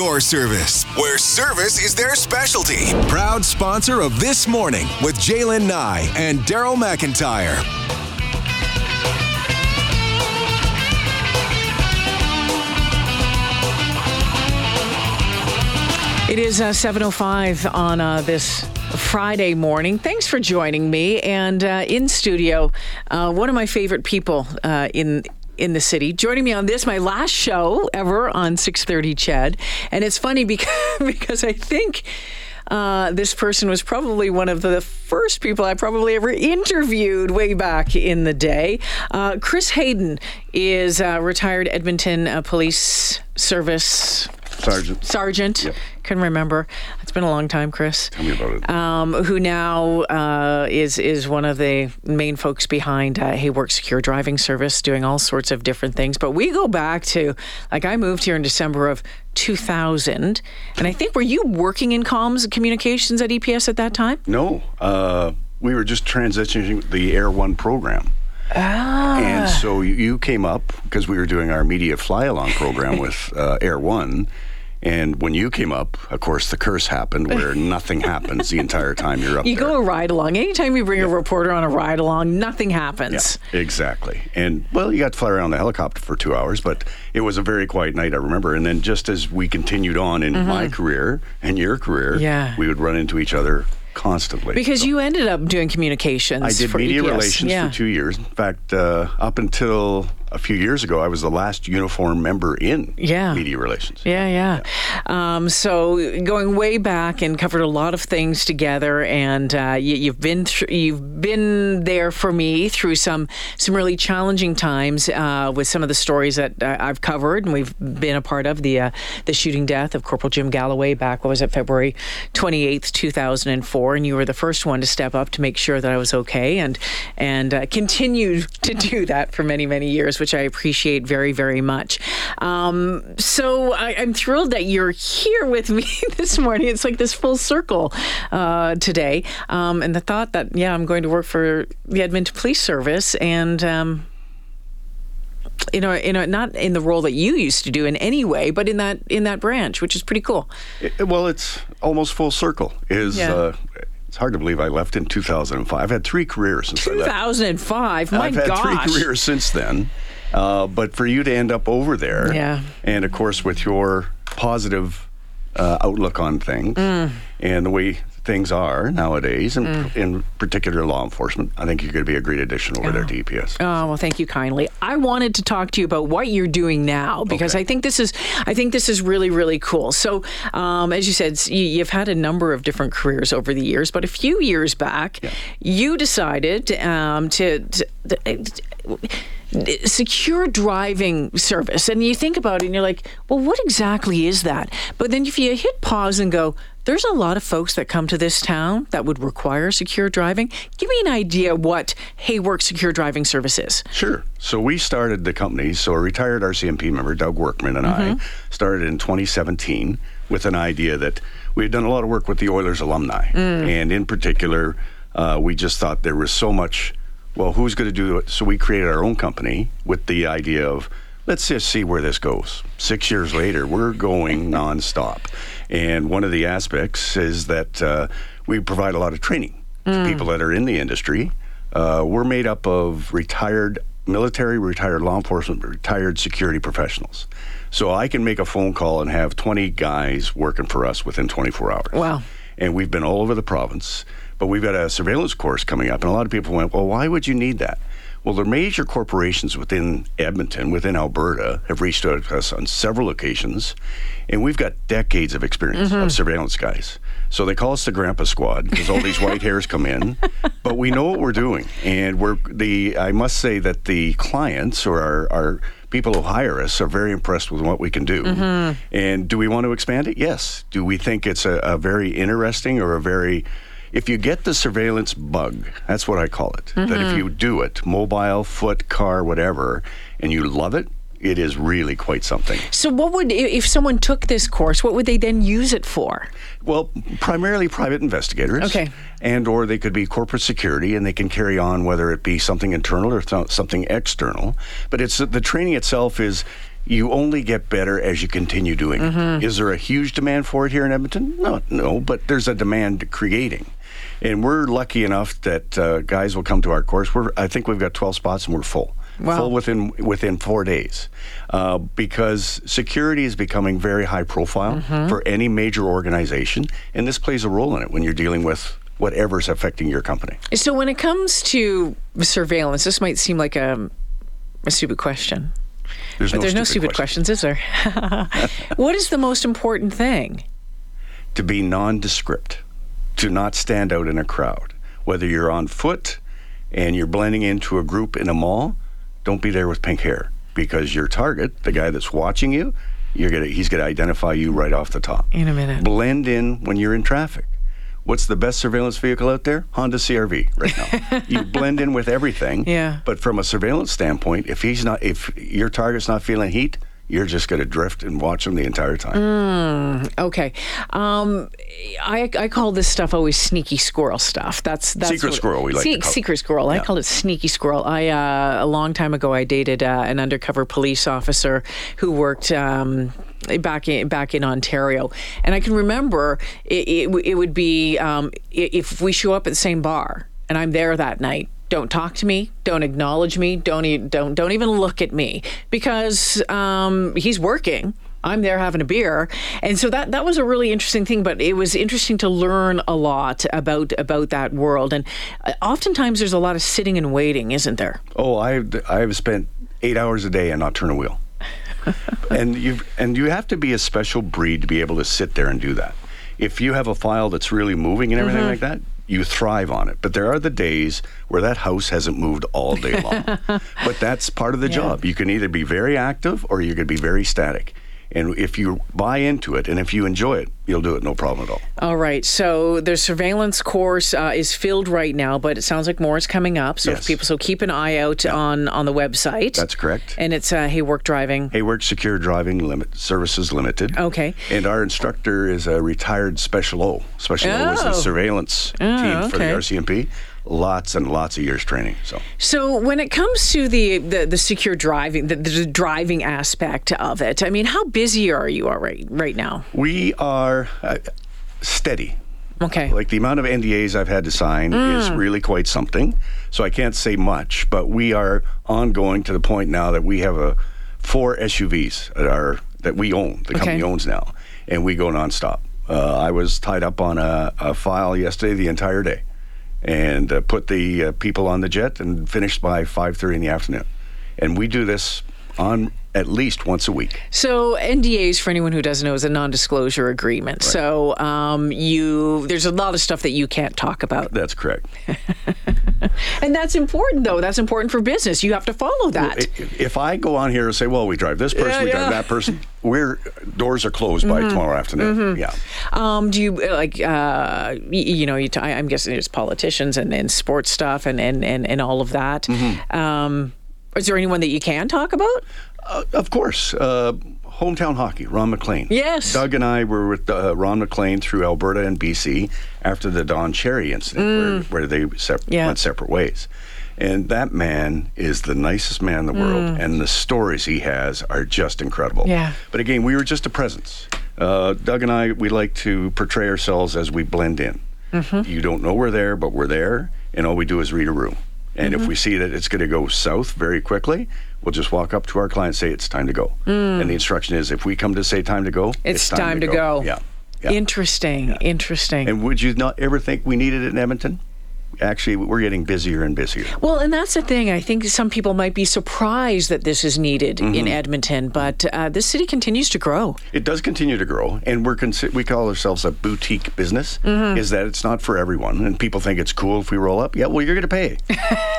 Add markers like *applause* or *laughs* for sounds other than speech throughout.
Door Service, where service is their specialty. Proud sponsor of This Morning with J'lyn Nye and Daryl McIntyre. It is uh, 7.05 on uh, this Friday morning. Thanks for joining me. And uh, in studio, uh, one of my favorite people uh, in in the city. Joining me on this, my last show ever on 6:30 CHED. and it's funny because *laughs* because I think. Uh, this person was probably one of the first people I probably ever interviewed way back in the day. Uh, Chris Hayden is a retired Edmonton uh, Police Service Sergeant. sergeant. Yep. Couldn't remember. It's been a long time, Chris. Tell me about it. Um, who now uh, is is one of the main folks behind uh, Haywork Secure Driving Service, doing all sorts of different things. But we go back to like I moved here in December of 2000, and I think were you working in comms and communications at EPS at that time? no, uh, we were just transitioning the Air One program. Ah. And so you- you came up because we were doing our media fly along program with uh, Air One. And when you came up, of course, the curse happened where *laughs* nothing happens the entire time you're up You there. go a ride along. Anytime you bring a reporter on a ride along, nothing happens. Yeah, exactly. And well, you got to fly around the helicopter for two hours, but it was a very quiet night, I remember. And then just as we continued on in my career and your career, Mm-hmm. Yeah. we would run into each other constantly. Because So you ended up doing communications. I did for media EPS. relations yeah. for two years. In fact, uh, up until a few years ago, I was the last uniform member in Yeah. media relations. Yeah, yeah. Um, so going way back and covered a lot of things together, and uh, you, you've been thr you've been there for me through some some really challenging times uh, with some of the stories that uh, I've covered, and we've been a part of the uh, the shooting death of Corporal Jim Galloway back what was it February twenty eighth two thousand and four, and you were the first one to step up to make sure that I was okay, and and uh, continued to do that for many many years, which I appreciate very very much. Um, so I, I'm thrilled that you're here with me *laughs* this morning. It's like this full circle uh, today, um, and the thought that yeah, I'm going to work for the Edmonton Police Service and. Um, you know, you know, not in the role that you used to do in any way, but in that in that branch, which is pretty cool. It- well, it's almost full circle. Is Yeah. uh, it's hard to believe I left in 2005. I've had three careers since I left. 2005, my I've had gosh! three careers since then. Uh, but for you to end up over there, Yeah. and of course with your positive uh, outlook on things Mm. and the way things are nowadays, and Mm. in particular law enforcement, I think you're going to be a great addition over there to E EPS. Oh well, thank you kindly. I wanted to talk to you about what you're doing now because Okay. I think this is I think this is really really cool. So, um, as you said, you- you've had a number of different careers over the years, but a few years back, you decided um, to. to, to secure driving service and you think about it and you're like well what exactly is that but then if you hit pause and go there's a lot of folks that come to this town that would require secure driving give me an idea what haywork secure driving service is Sure. So we started the company. So a retired RCMP member, Doug Workman, and Mm-hmm. I started in 2017 with an idea that we had done a lot of work with the Oilers alumni, Mm. and in particular, uh, we just thought there was so much. Well, who's going to do it? So we created our own company with the idea of let's just see where this goes. Six years later, we're going *laughs* nonstop, and one of the aspects is that uh, we provide a lot of training to people that are in the industry. Uh, we're made up of retired military, retired law enforcement, retired security professionals. So I can make a phone call and have 20 guys working for us within 24 hours. Wow. And we've been all over the province, but we've got a surveillance course coming up. And a lot of people went, well, why would you need that? Well, the major corporations within Edmonton, within Alberta, have reached out to us on several occasions, and we've got decades of experience of mm-hmm. surveillance guys. So they call us the Grandpa Squad because all these white hairs come in, *laughs* but we know what we're doing, and we're the. I must say that the clients or our, our people who hire us are very impressed with what we can do. Mm-hmm. And do we want to expand it? Yes. Do we think it's a, a very interesting or a very if you get the surveillance bug, that's what I call it. That if mm-hmm. you do it, mobile, foot, car, whatever, and you love it, it is really quite something. So, what would if someone took this course? What would they then use it for? Well, primarily private investigators. Okay. And or they could be corporate security, and they can carry on whether it be something internal or th- something external. But it's the training itself is you only get better as you continue doing it. Is there a huge demand for it here in Edmonton? No, no, but there's a demand creating. And we're lucky enough that uh, guys will come to our course. We're, I think we've got 12 spots and we're full. Wow. Full within within four days, uh, because security is becoming very high profile for any major organization, and this plays a role in it when you're dealing with whatever's affecting your company. So when it comes to surveillance, this might seem like a, a stupid question. There's But no there's no stupid stupid question. questions, is there? *laughs* what is the most important thing? to be nondescript, to not stand out in a crowd. Whether you're on foot and you're blending into a group in a mall, don't be there with pink hair because your target, the guy that's watching you, you're gonna he's gonna identify you right off the top. In a minute. Blend in when you're in traffic. What's the best surveillance vehicle out there? Honda CRV right now. *laughs* you blend in with everything. Yeah. But from a surveillance standpoint, if he's not if your target's not feeling heat, you're just going to drift and watch them the entire time. Okay. Um, I, I call this stuff always sneaky squirrel stuff. That's that's Secret squirrel, we like Se- secret squirrel. I call it sneaky squirrel. I uh, a long time ago I dated uh, an undercover police officer who worked. Um, Back in back in Ontario, and I can remember it, it, it would be um, if we show up at the same bar and I'm there that night. Don't talk to me. Don't acknowledge me. Don't e- don't don't even look at me because um, he's working. I'm there having a beer, and so that that was a really interesting thing. But it was interesting to learn a lot about about that world. And uh, oftentimes there's a lot of sitting and waiting, isn't there? Oh, I've I've spent eight hours a day and not turn a wheel. *laughs* and you and you have to be a special breed to be able to sit there and do that. If you have a file that's really moving and everything mm-hmm. like that, you thrive on it. But there are the days where that house hasn't moved all day long. *laughs* but that's part of the job. You can either be very active or you can be very static. And if you buy into it and if you enjoy it, you'll do it no problem at all. All right. So the surveillance course uh, is filled right now, but it sounds like more is coming up. So if Yes. people, so keep an eye out on on the website. That's correct. And it's uh, Haywork Driving. Hayward Secure Driving Limit Services Limited. Okay. And our instructor is a retired Special O. Special O was Oh. the surveillance team for the. RCMP. Lots and lots of years training. So So when it comes to the the, the secure driving, the, the driving aspect of it, I mean, how busy are you right right now? we are uh, steady. Okay. Like the amount of NDAs I've had to sign Mm. is really quite something. So I can't say much, but we are ongoing to the point now that we have a four SUVs that are that we own. The company owns now, and we go nonstop. Uh, I was tied up on a, a file yesterday the entire day, and uh, put the uh, people on the jet and finished by 5:30 in the afternoon. And we do this on at least once a week. So NDAs, for anyone who doesn't know, is a non-disclosure agreement. So um, you there's a lot of stuff that you can't talk about, That's correct. *laughs* and that's important though. That's important for business. You have to follow that. If I go on here and say, "Well, we drive this person, Yeah, we yeah. drive that person," we're doors are closed by tomorrow afternoon. Yeah, Um, do you uh, like, uh, you know, you t- I'm guessing there's politicians and, and sports stuff and, and, and, and all of that. Mm-hmm. Um, is there anyone that you can talk about? uh, of course. Uh, hometown hockey, Ron MacLean. Yes. Doug and I were with uh, Ron MacLean through Alberta and BC after the Don Cherry incident, where, where they sep- Yeah. went separate ways. And that man is the nicest man in the world, and the stories he has are just incredible. Yeah. But again, we were just a presence. Uh, Doug and I, we like to portray ourselves as we blend in. Mm-hmm. You don't know we're there, but we're there, and all we do is read a room. And if mm-hmm. we see that it's going to go south very quickly, we'll just walk up to our client and say it's time to go. And the mm. instruction is if we come to say time to go, It's, time, to go. Yeah. yeah. Interesting. Interesting. and would you not ever think we needed it in Edmonton? Actually, we're getting busier and busier. Well, and that's the thing. I think some people might be surprised that this is needed Mm-hmm. in Edmonton, but uh, this city continues to grow. It does continue to grow, and we're consi- we call ourselves a boutique business. Mm-hmm. Is that it's not for everyone, and people think it's cool if we roll up. Yeah, well, you're going to pay *laughs*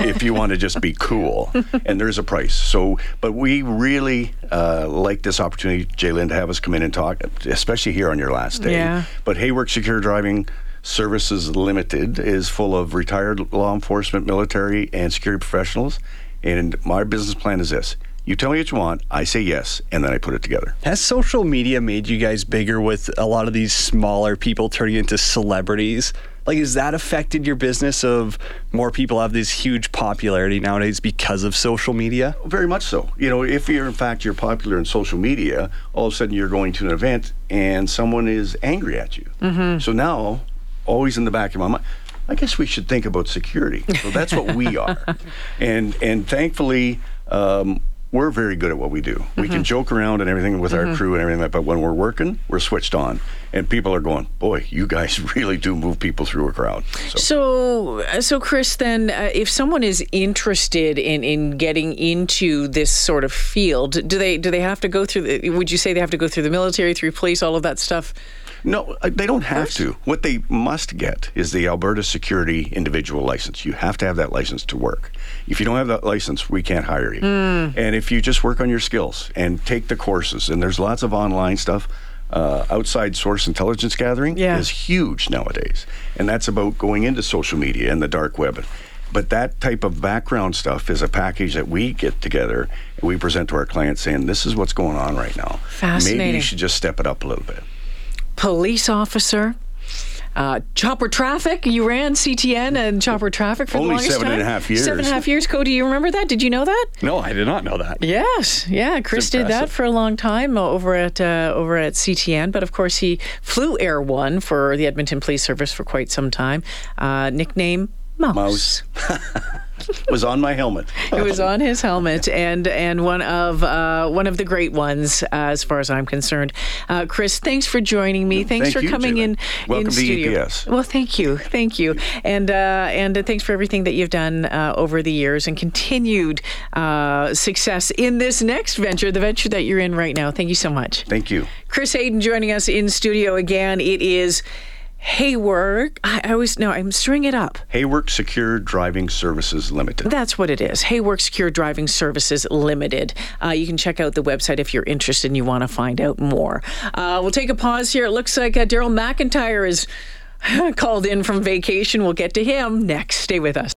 if you want to just be cool, and there's a price. So, but we really uh, like this opportunity, J'lyn, to have us come in and talk, especially here on your last day. Yeah. But Haywork Secure Driving. Services Limited is full of retired law enforcement, military, and security professionals. And my business plan is this you tell me what you want, I say yes, and then I put it together. Has social media made you guys bigger with a lot of these smaller people turning into celebrities? Like, has that affected your business of more people have this huge popularity nowadays because of social media? Very much so. You know, if you're in fact you're popular in social media, all of a sudden you're going to an event and someone is angry at you. Mm-hmm. So now, always in the back of my mind, I guess we should think about security. So that's what we are, *laughs* and and thankfully. Um, we're very good at what we do. Mm-hmm. We can joke around and everything with mm-hmm. our crew and everything, but when we're working, we're switched on, and people are going, "Boy, you guys *laughs* really do move people through a crowd." So, so, so Chris, then, uh, if someone is interested in in getting into this sort of field, do they do they have to go through? The, would you say they have to go through the military, through police, all of that stuff? No, uh, they don't have to. What they must get is the Alberta Security Individual License. You have to have that license to work. If you don't have that license, we can't hire you. Mm. And if you just work on your skills and take the courses, and there's lots of online stuff. Uh, outside source intelligence gathering yeah. is huge nowadays. And that's about going into social media and the dark web. But that type of background stuff is a package that we get together and we present to our clients saying, this is what's going on right now. Fascinating. Maybe you should just step it up a little bit police officer. Uh, chopper traffic. You ran CTN and chopper traffic for Only the longest seven time. and a half years. Seven and a half years. Cody, you remember that? Did you know that? No, I did not know that. Yes, yeah. Chris did that for a long time over at uh, over at CTN, but of course he flew Air One for the Edmonton Police Service for quite some time. Uh, nickname Mouse. Mouse. *laughs* *laughs* was on my helmet. it was on his helmet, and and one of uh, one of the great ones, uh, as far as I'm concerned. Uh, Chris, thanks for joining me. Thanks thank for you, coming J'lyn. in Welcome in to studio. EPS. Well, thank you, thank you, and uh, and thanks for everything that you've done uh, over the years and continued uh, success in this next venture, the venture that you're in right now. Thank you so much. Thank you, Chris Hayden, joining us in studio again. It is. Haywork. I, I always know I'm stirring it up. Haywork Secure Driving Services Limited. That's what it is. Haywork Secure Driving Services Limited. Uh, you can check out the website if you're interested and you want to find out more. Uh, we'll take a pause here. It looks like uh, Daryl McIntyre is *laughs* called in from vacation. We'll get to him next. Stay with us.